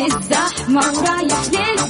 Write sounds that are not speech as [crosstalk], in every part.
وقت الزحمة ورايح للبيت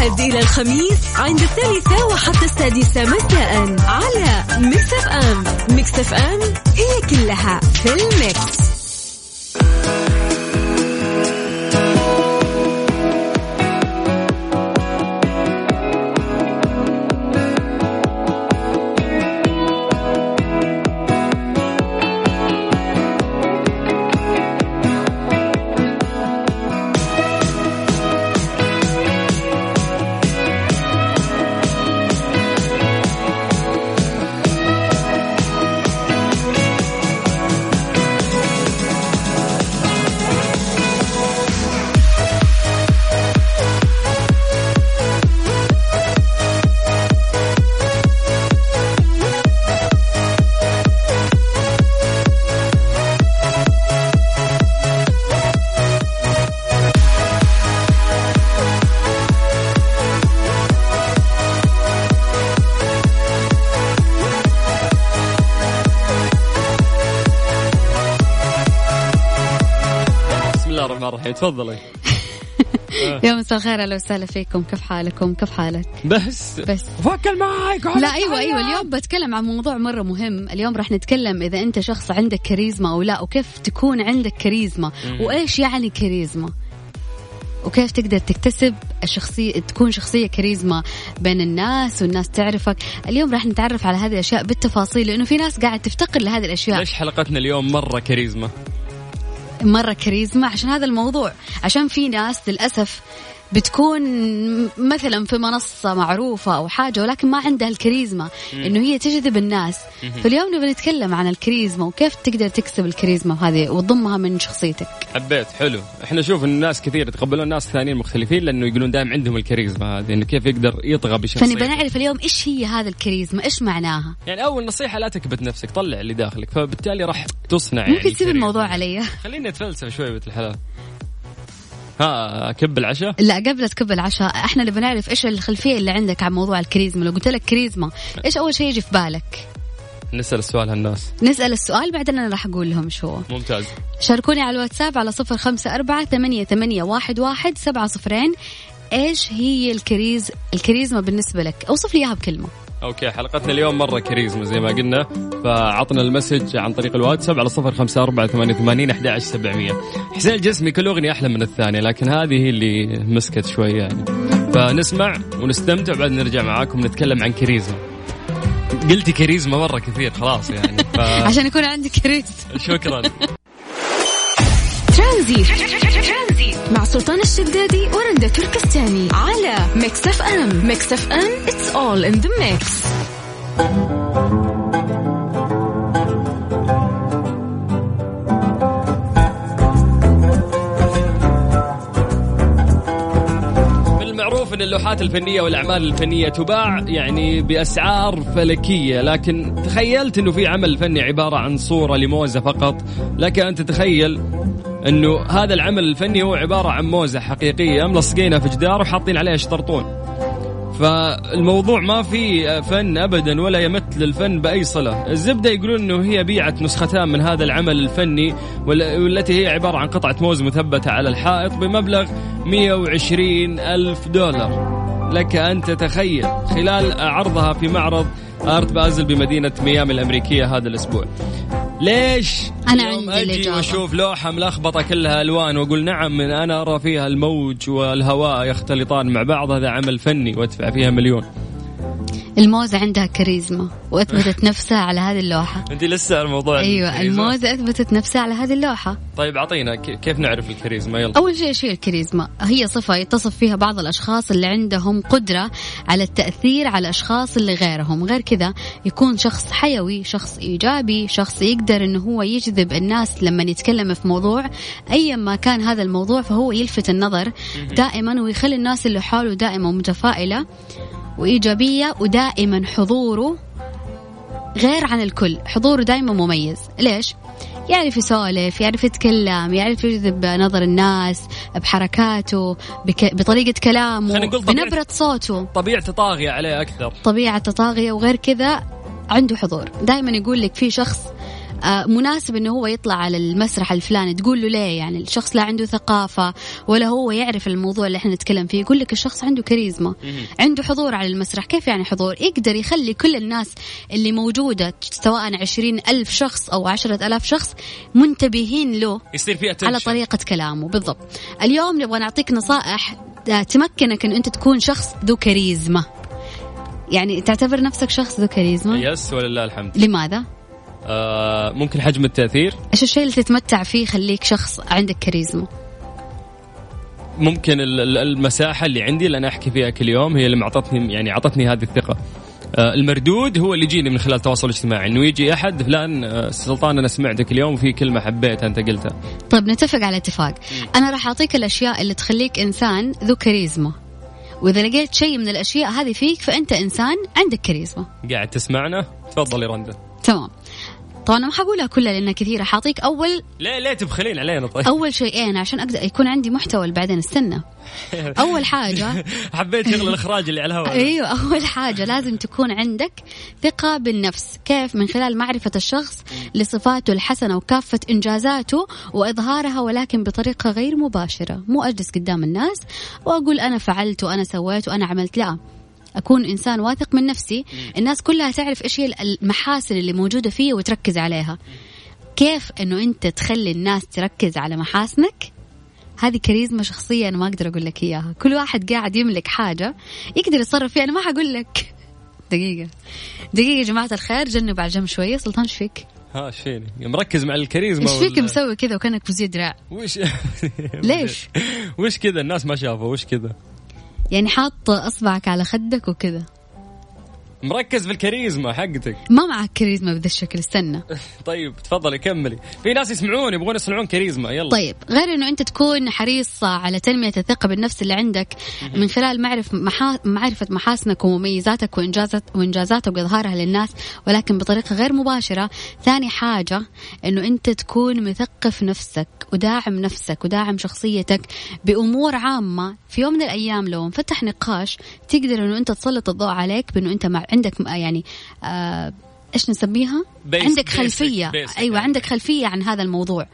الأحد إلى الخميس عند الثالثة وحتى السادسة مساء على Mix FM. Mix FM هي كلها في ال mix. الرحيم تفضلي. [laughs] يا مساء الخير أهلا وسهلا فيكم. كيف حالكم؟ كيف حالك؟ بس. بس. فك المايك لا أيوه. أيوه. اليوم بتكلم عن موضوع مرة مهم. اليوم راح نتكلم إذا أنت شخص عندك كاريزما أو لا وكيف تكون عندك كاريزما وإيش يعني كاريزما وكيف تقدر تكتسب الشخصية تكون شخصية كاريزما بين الناس والناس تعرفك. اليوم راح نتعرف على هذه الأشياء بالتفاصيل لأنه في ناس قاعد تفتقر لهذه الأشياء. ليش حلقتنا اليوم مرة كاريزما؟ مرة كاريزما عشان هذا الموضوع. عشان في ناس للأسف بتكون مثلا في منصة معروفة أو حاجة ولكن ما عندها الكاريزما إنه هي تجذب الناس. فاليوم نبي نتكلم عن الكاريزما وكيف تقدر تكسب الكاريزما هذه وتضمها من شخصيتك. حبيت حلو. إحنا نشوف ان الناس كثير يتقبلون ناس ثانيين مختلفين لأنه يقولون دائما عندهم الكاريزما هذه إنه كيف يقدر يطغى بشخصيته. فنبي نعرف اليوم إيش هي هذا الكاريزما إيش معناها؟ يعني أول نصيحة لا تكبت نفسك طلع اللي داخلك فبالتالي راح تصنع يعني ممكن تسيب كاريزما. الموضوع علي. خليني أتفلسف شوي بنت الحلال ها كب العشاء؟ لا قبل تكب العشاء إحنا اللي بنعرف إيش الخلفية اللي عندك عن موضوع الكاريزما. لو قلت لك كاريزما إيش أول شيء يجي في بالك؟ نسأل السؤال هالناس. نسأل السؤال بعدين أنا راح أقول لهم شو. ممتاز. شاركوني على الواتساب على صفر خمسة أربعة ثمانية, ثمانية واحد, واحد سبعة صفرين. إيش هي الكريز الكاريزما بالنسبة لك؟ أوصف لي إياها بكلمة. okay حلقتنا اليوم مرة كاريزما زي ما قلنا. فعطنا ال message عن طريق الواتساب على صفر خمسة أربعة ثمانية وثمانين أحد عشر سبعمية. حسين الجسمي كل أغنية أحلى من الثانية لكن هذه هي اللي مسكت شوي يعني. فنسمع ونستمتع بعد نرجع معاكم نتكلم عن كاريزما. قلتي كاريزما مرة كثير خلاص يعني. [laughs] عشان يكون عندي كاريزما. فشكرا ترانزيت. مع سلطان الشدادي ورندا تركستاني على Mix FM Mix FM all in the mix. من المعروف إن اللوحات الفنية والأعمال الفنية تباع يعني بأسعار فلكية لكن تخيلت إنه في عمل فني عبارة عن صورة لموزة فقط لك ان تتخيل انه هذا العمل الفني هو عبارة عن موزة حقيقية ملصقينها في جدار وحاطين عليها شطرطون فالموضوع ما في فن ابدا ولا يمت للفن بأي صلة، الزبدة يقولون إنه هي بيعت نسختان من هذا العمل الفني وال- والتي هي عبارة عن قطعة موز مثبتة على الحائط بمبلغ 120 ألف دولار. لك أن تتخيل خلال عرضها في معرض آرت بازل بمدينة ميامي الأمريكية هذا الأسبوع. ليش؟ يوم عندي أجي الإجابة. وأشوف لوحة ملخبطة كلها ألوان وأقول نعم من أنا أرى فيها الموج والهواء يختلطان مع بعض هذا عمل فني وأدفع فيها مليون. الموزة عندها كاريزما وأثبتت [laughs] نفسها على هذه اللوحة. انت لسه على الموضوع أيوة. الموزة أثبتت نفسها على هذه اللوحة. طيب أعطينا ك- كيف نعرف الكاريزما؟ يلا. أول شيء شيء الكاريزما. هي صفة يتصف فيها بعض الأشخاص اللي عندهم قدرة على التأثير على الأشخاص اللي غيرهم. غير كذا يكون شخص حيوي شخص إيجابي شخص يقدر أنه هو يجذب الناس لما يتكلم في موضوع. أيا ما كان هذا الموضوع فهو يلفت النظر دائما ويخلي الناس اللي حوله دائما متفائلة. وإيجابية ودائما حضوره غير عن الكل. حضوره دائما مميز. ليش؟ يعرف يسولف يعرف يتكلم يعرف يجذب نظر الناس بحركاته بك... بطريقة كلامه بنبرة صوته. طبيعته طاغية عليه أكثر. طبيعة طاغية وغير كذا عنده حضور. دائما يقول لك في شخص مناسب إنه هو يطلع على المسرح الفلاني. تقول له ليه يعني؟ الشخص لا عنده ثقافة ولا هو يعرف الموضوع اللي إحنا نتكلم فيه. يقول لك الشخص عنده كاريزما عنده حضور على المسرح. كيف يعني حضور؟ يقدر يخلي كل الناس اللي موجودة سواء عشرين ألف شخص أو عشرة ألاف شخص منتبهين له يصير في. على طريقة كلامه. بالضبط. اليوم نبغى نعطيك نصائح آه، تمكنك أن أنت تكون شخص ذو كاريزما. يعني تعتبر نفسك شخص ذو كاريزما؟ يس ولله الحمد. لماذا؟ آه ممكن حجم التأثير؟ إيش الشيء اللي تتمتع فيه يخليك شخص عندك كاريزما؟ ممكن ال- ال- المساحة اللي عندي اللي أنا أحكي فيها كل يوم هي اللي معطتني يعني اعطتني هذه الثقة. آه، المردود هو اللي يجيني من خلال التواصل الاجتماعي. إنه يجي أحد فلان آه، سلطان أنا سمعتك اليوم وفي كلمة حبيتها أنت قلتها. طيب نتفق على اتفاق. أنا راح أعطيك الأشياء اللي تخليك إنسان ذو كاريزما. وإذا لقيت شيء من الأشياء هذه فيك فأنت إنسان عندك كاريزما. قاعد تسمعنا؟ تفضلي رندا. تمام. طبعا ما حقولها كلها لأنها كثيرة. حاعطيك اول ليه ليه تبخلين علينا طيب. أول شيئين عشان أقدر يكون عندي محتوى بعدين استنى. [laughs] أول حاجة [laughs] حبيت شغل الإخراج اللي على الهواء. أيوه أول حاجة لازم تكون عندك ثقة بالنفس. كيف؟ من خلال معرفة الشخص لصفاته الحسنة وكافة إنجازاته وإظهارها ولكن بطريقة غير مباشرة. مو أجلس قدام الناس وأقول أنا فعلت وأنا سويت وأنا عملت لا. أكون إنسان واثق من نفسي الناس كلها تعرف إيش هي المحاسن اللي موجودة فيه وتركز عليها. كيف إنه أنت تخلي الناس تركز على محاسنك؟ هذه كاريزما شخصية أنا ما أقدر أقول لك إياها. كل واحد قاعد يملك حاجة يقدر يتصرف فيها أنا ما حقول لك. [laughs] دقيقة. دقيقة يا جماعة الخير جنب على الجنب شوية. سلطان إيش فيك؟ ها إيش فيني؟ مركز مع الكاريزما إيش فيك ولا- مسوي كذا وكأنك بوزي دراع؟ وش [laughs] ليش؟ وش كذا؟ الناس ما شافوا وش كذا؟ يعني حاط اصبعك على خدك وكذا مركز في الكاريزما حقتك. ما معك كاريزما بهذا الشكل استنى. [laughs] طيب تفضلي كملي. في ناس يسمعون يبغون يصنعون كاريزما يلا. طيب غير إنه أنت تكون حريص على تنمية الثقة بالنفس اللي عندك من خلال معرف محا... معرفة محاسنك ومميزاتك وانجازات وإنجازاتك وإظهارها للناس ولكن بطريقة غير مباشرة. ثاني حاجة إنه أنت تكون مثقف نفسك. وداعم نفسك وداعم شخصيتك بأمور عامة. في يوم من الأيام لو انفتح نقاش تقدر إنه أنت تسلط الضوء عليك بأنه أنت مع... عندك يعني آه... إيش نسميها؟ Basic- عندك خلفية. basic أيوه يعني. عندك خلفية عن هذا الموضوع.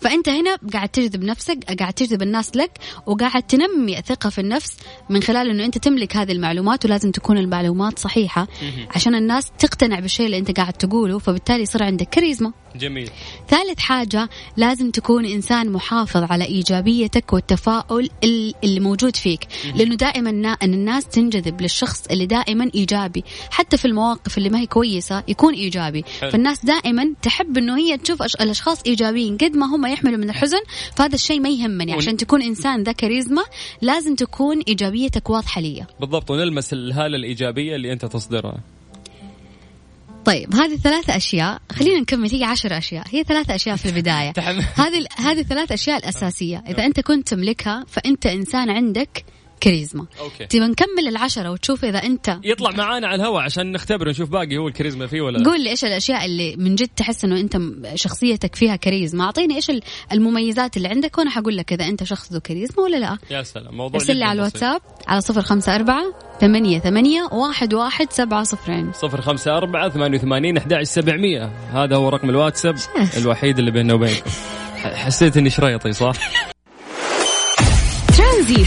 فأنت هنا قاعد تجذب نفسك قاعد تجذب الناس لك وقاعد تنمي الثقه في النفس من خلال إنه أنت تملك هذه المعلومات ولازم تكون المعلومات صحيحة عشان الناس تقتنع بالشيء اللي أنت قاعد تقوله فبالتالي يصير عندك كاريزما. جميل. ثالث حاجة لازم تكون إنسان محافظ على إيجابيتك والتفاؤل ال- اللي موجود فيك. لأنه دائما أن الناس تنجذب للشخص اللي دائما إيجابي. حتى في المواقف اللي ما هي كويسة يكون إيجابي. حلو. فالناس دائما تحب أنه هي تشوف أش- الأشخاص إيجابيين. قد ما هم يحملوا من الحزن فهذا الشيء ما يهمني. عشان تكون إنسان ذا كاريزما لازم تكون إيجابيتك واضحة لي بالضبط ونلمس الهالة الإيجابية اللي أنت تصدرها. طيب هذه ثلاثة أشياء. خلينا نكمل هي عشر أشياء. هي ثلاثة أشياء في البداية. [laughs] تحم- هذه هذه الثلاث أشياء الأساسية. إذا أنت كنت تملكها فأنت إنسان عندك كاريزما. okay. تبى نكمل العشرة وتشوف إذا أنت يطلع معانا على الهواء عشان نختبر نشوف باقي هو الكاريزما فيه ولا لا. قول لي إيش الأشياء اللي من جد تحس إنه أنت م- شخصيتك فيها كاريزما. أعطيني إيش ال- المميزات اللي عندك وأنا حقول لك إذا أنت شخص ذو كاريزما ولا لا. يا سلام موضوع ارسل لي على. الواتساب على صفر خمسة أربعة ثمانية ثمانية واحد واحد سبعة صفرين صفر. خمسة أربعة ثمانية وثمانين أحد سبعمية. هذا هو رقم الواتساب الوحيد اللي بيننا وبينكم حسيت إني شريطي صح؟ ترانزيت.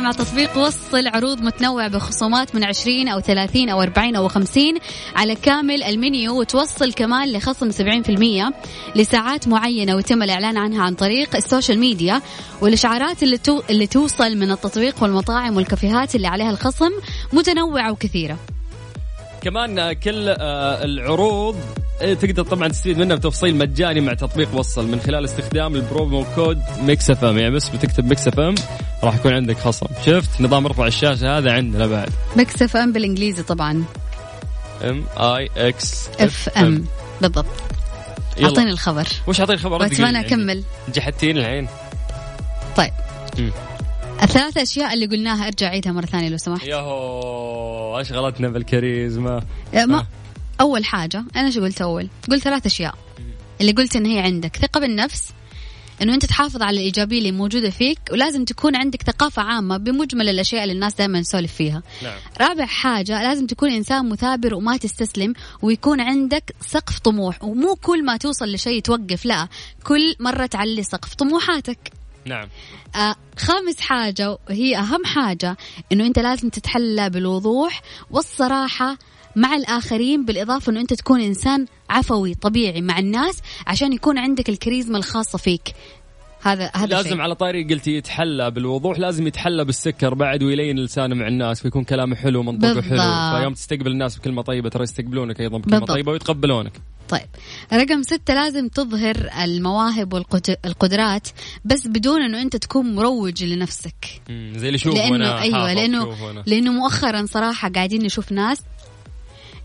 مع تطبيق وصل عروض متنوعة بخصومات من 20 أو 30 أو 40 أو 50 على كامل المنيو وتوصل كمان لخصم 70% لساعات معينة ويتم الإعلان عنها عن طريق ال social media والإشعارات اللي, تو اللي توصل من التطبيق والمطاعم والكافيهات اللي عليها الخصم متنوعة وكثيرة. كمان كل آه، العروض تقدر طبعا تستفيد منها بتوصيل مجاني مع تطبيق وصل من خلال استخدام ال promo code Mix FM. يعني بس بتكتب Mix FM راح يكون عندك خصم. شفت؟ نظام ارفع الشاشة هذا عندنا بعد. ميكس اف ام بالإنجليزي طبعا. M I X FM. بالضبط. أعطيني الخبر. وش أعطيني الخبر؟ وأتمنى أكمل. جحدتين الحين. طيب. مم. الثلاث أشياء اللي قلناها ارجع عيدها مرة ثانية لو سمحت. ياهو أشغلتنا بالكاريزما. ما آه. أول حاجة أنا شو قلت أول؟ قلت ثلاث أشياء. اللي قلت إن هي عندك ثقة بالنفس إنه أنت تحافظ على الإيجابية اللي موجودة فيك ولازم تكون عندك ثقافة عامة بمجمل الأشياء اللي الناس دائما نسولف فيها. نعم. رابع حاجة لازم تكون إنسان مثابر وما تستسلم ويكون عندك سقف طموح ومو كل ما توصل لشيء توقف لا كل مرة تعلي سقف طموحاتك. نعم. آه خامس حاجة وهي أهم حاجة إنه أنت لازم تتحلى بالوضوح والصراحة مع الآخرين بالإضافة إنه أنت تكون إنسان عفوي طبيعي مع الناس عشان يكون عندك الكاريزما الخاصة فيك هذا هذا لازم شيء. على طاري قلتي يتحلى بالوضوح لازم يتحلى بالسكر بعد ويلين لسانه مع الناس ويكون كلامه حلو ومنطقه. حلو فيوم تستقبل الناس بكلمة طيبة ترى يستقبلونك أيضا بكلمة بالضبط. طيبة ويتقبلونك طيب رقم ستة لازم تظهر المواهب والقدرات بس بدون إنه أنت تكون مروج لنفسك زي اللي شوف لأنه أيوه لأنه. لأنه مؤخرا صراحة قاعدين نشوف ناس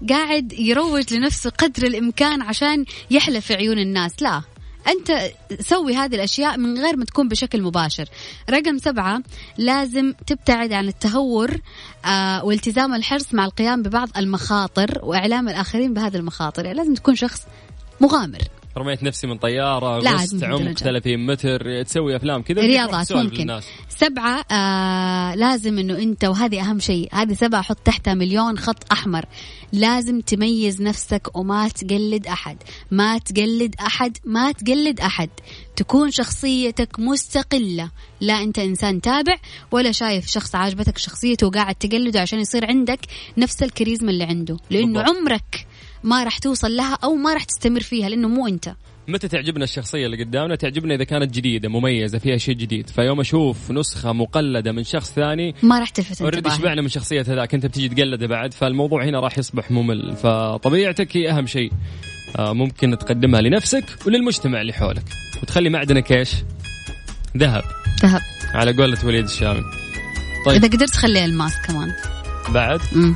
قاعد يروج لنفسه قدر الإمكان عشان يحلى في عيون الناس. لا أنت سوي هذه الأشياء من غير ما تكون بشكل مباشر. رقم سبعة لازم تبتعد عن التهور آه والتزام الحرص مع القيام ببعض المخاطر وإعلام الآخرين بهذه المخاطر. يعني لازم تكون شخص مغامر. رميت نفسي من طيارة غصت عمق بالدرجة. 30 متر تسوي أفلام كذا رياضات ممكن. للناس. سبعة آه لازم إنه أنت وهذه أهم شيء هذه سبعة حط تحتها مليون خط أحمر. لازم تميز نفسك وما تقلد أحد. ما تقلد أحد ما تقلد أحد. تكون شخصيتك مستقلة. لا أنت إنسان تابع ولا شايف شخص عاجبتك شخصيته وقاعد تقلده عشان يصير عندك نفس الكاريزما اللي عنده. لأنه بالضبط. عمرك ما راح توصل لها أو ما راح تستمر فيها لأنه مو أنت. متى تعجبنا الشخصية اللي قدامنا؟ تعجبنا إذا كانت جديدة مميزة فيها شيء جديد. فيوم أشوف نسخة مقلدة من شخص ثاني ما راح تلفت انتباهي. شبعنا من شخصية هذاك أنت بتيجي تقلده بعد فالموضوع هنا راح يصبح ممل. فطبيعتك هي أهم شيء آه، ممكن تقدمها لنفسك وللمجتمع اللي حولك. وتخلي معدنك إيش؟ ذهب. ذهب. على قولة وليد الشامي. طيب. إذا قدرت خلي الماس كمان. بعد؟ مم.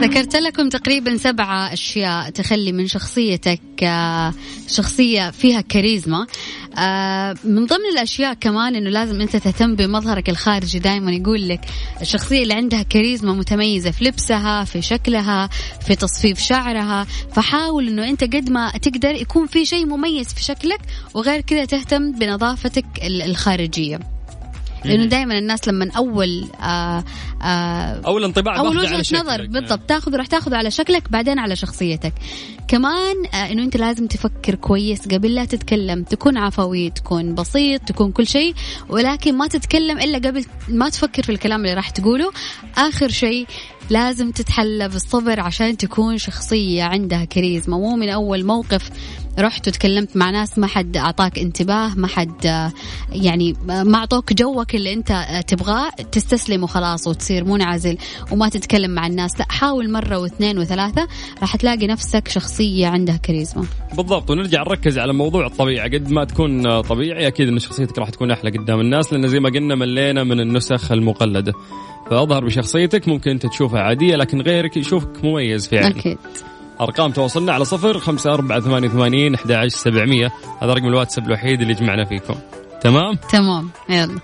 ذكرت لكم تقريبا سبعة أشياء تخلي من شخصيتك آه، شخصية فيها كاريزما. آه، من ضمن الأشياء كمان أنه لازم أنت تهتم بمظهرك الخارجي. دائما يقول لك الشخصية اللي عندها كاريزما متميزة في لبسها في شكلها في تصفيف شعرها. فحاول أنه أنت قد ما تقدر يكون في شيء مميز في شكلك وغير كذا تهتم بنظافتك ال- الخارجية. لأنه دائما الناس لما أول آه آه أول انطباع أول وجهة. نظر بالضبط. تاخذ راح تاخذه على شكلك بعدين على شخصيتك. كمان آه إنه أنت لازم تفكر كويس قبل لا تتكلم. تكون عفوي تكون بسيط تكون كل شيء ولكن ما تتكلم إلا قبل ما تفكر في الكلام اللي راح تقوله. آخر شيء لازم تتحلى بالصبر عشان تكون شخصية عندها كاريزما. مو من أول موقف رحت وتكلمت مع ناس ما حد أعطاك انتباه ما حد آه، يعني ما أعطوك جوك اللي أنت آه، تبغاه تستسلم وخلاص وتصير منعزل وما تتكلم مع الناس. لا حاول مرة واثنين وثلاثة راح تلاقي نفسك شخصية عندها كاريزما. بالضبط ونرجع نركز على موضوع الطبيعة. قد ما تكون طبيعي أكيد إن شخصيتك راح تكون أحلى قدام الناس لأن زي ما قلنا ملينا من النسخ المقلدة. فأظهر بشخصيتك ممكن أنت تشوفها عادية لكن غيرك يشوفك مميز فعلا. أكيد. أرقام تواصلنا على صفر خمسة أربعة ثمانية وثمانين أحد عشر سبعمية. هذا رقم الواتساب الوحيد اللي يجمعنا فيكم. تمام؟ تمام يلا.